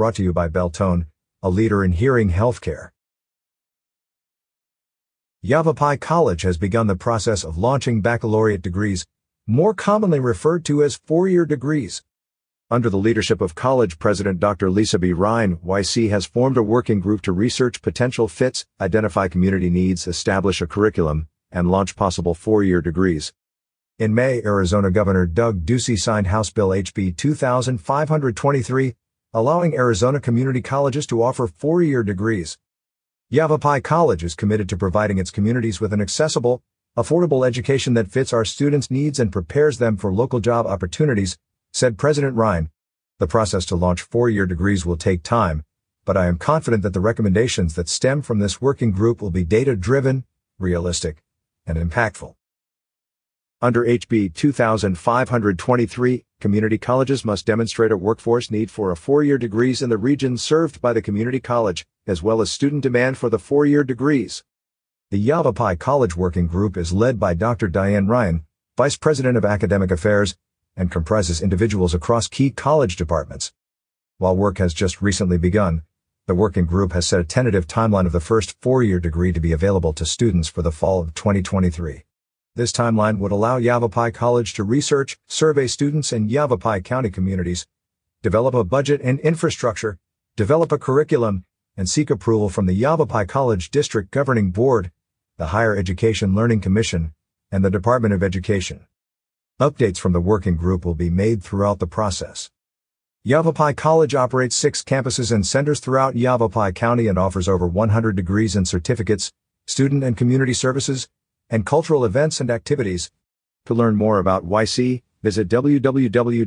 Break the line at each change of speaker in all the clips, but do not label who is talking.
Brought to you by Beltone, a leader in hearing healthcare. Yavapai College has begun the process of launching baccalaureate degrees, more commonly referred to as four-year degrees. Under the leadership of college president Dr. Lisa B. Rhine, YC has formed a working group to research potential fits, identify community needs, establish a curriculum, and launch possible four-year degrees. In May, Arizona Governor Doug Ducey signed House Bill HB 2523, allowing Arizona community colleges to offer four-year degrees. Yavapai College is committed to providing its communities with an accessible, affordable education that fits our students' needs and prepares them for local job opportunities, said President Rhine. The process to launch four-year degrees will take time, but I am confident that the recommendations that stem from this working group will be data-driven, realistic, and impactful. Under HB 2523, community colleges must demonstrate a workforce need for a four-year degrees in the region served by the community college, as well as student demand for the four-year degrees. The Yavapai College Working Group is led by Dr. Diane Ryan, Vice President of Academic Affairs, and comprises individuals across key college departments. While work has just recently begun, the working group has set a tentative timeline of the first four-year degree to be available to students for the fall of 2023. This timeline would allow Yavapai College to research, survey students in Yavapai County communities, develop a budget and infrastructure, develop a curriculum, and seek approval from the Yavapai College District Governing Board, the Higher Education Learning Commission, and the Department of Education. Updates from the working group will be made throughout the process. Yavapai College operates six campuses and centers throughout Yavapai County and offers over 100 degrees and certificates, student and community services, and cultural events and activities. To learn more about YC, visit www.yc.edu.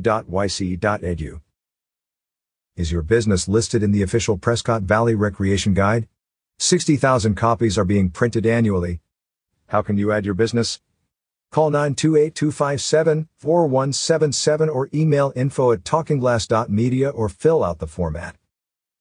Is your business listed in the official Prescott Valley Recreation Guide? 60,000 copies are being printed annually. How can you add your business? Call 928-257-4177 or email info at talkingglass.media or fill out the format.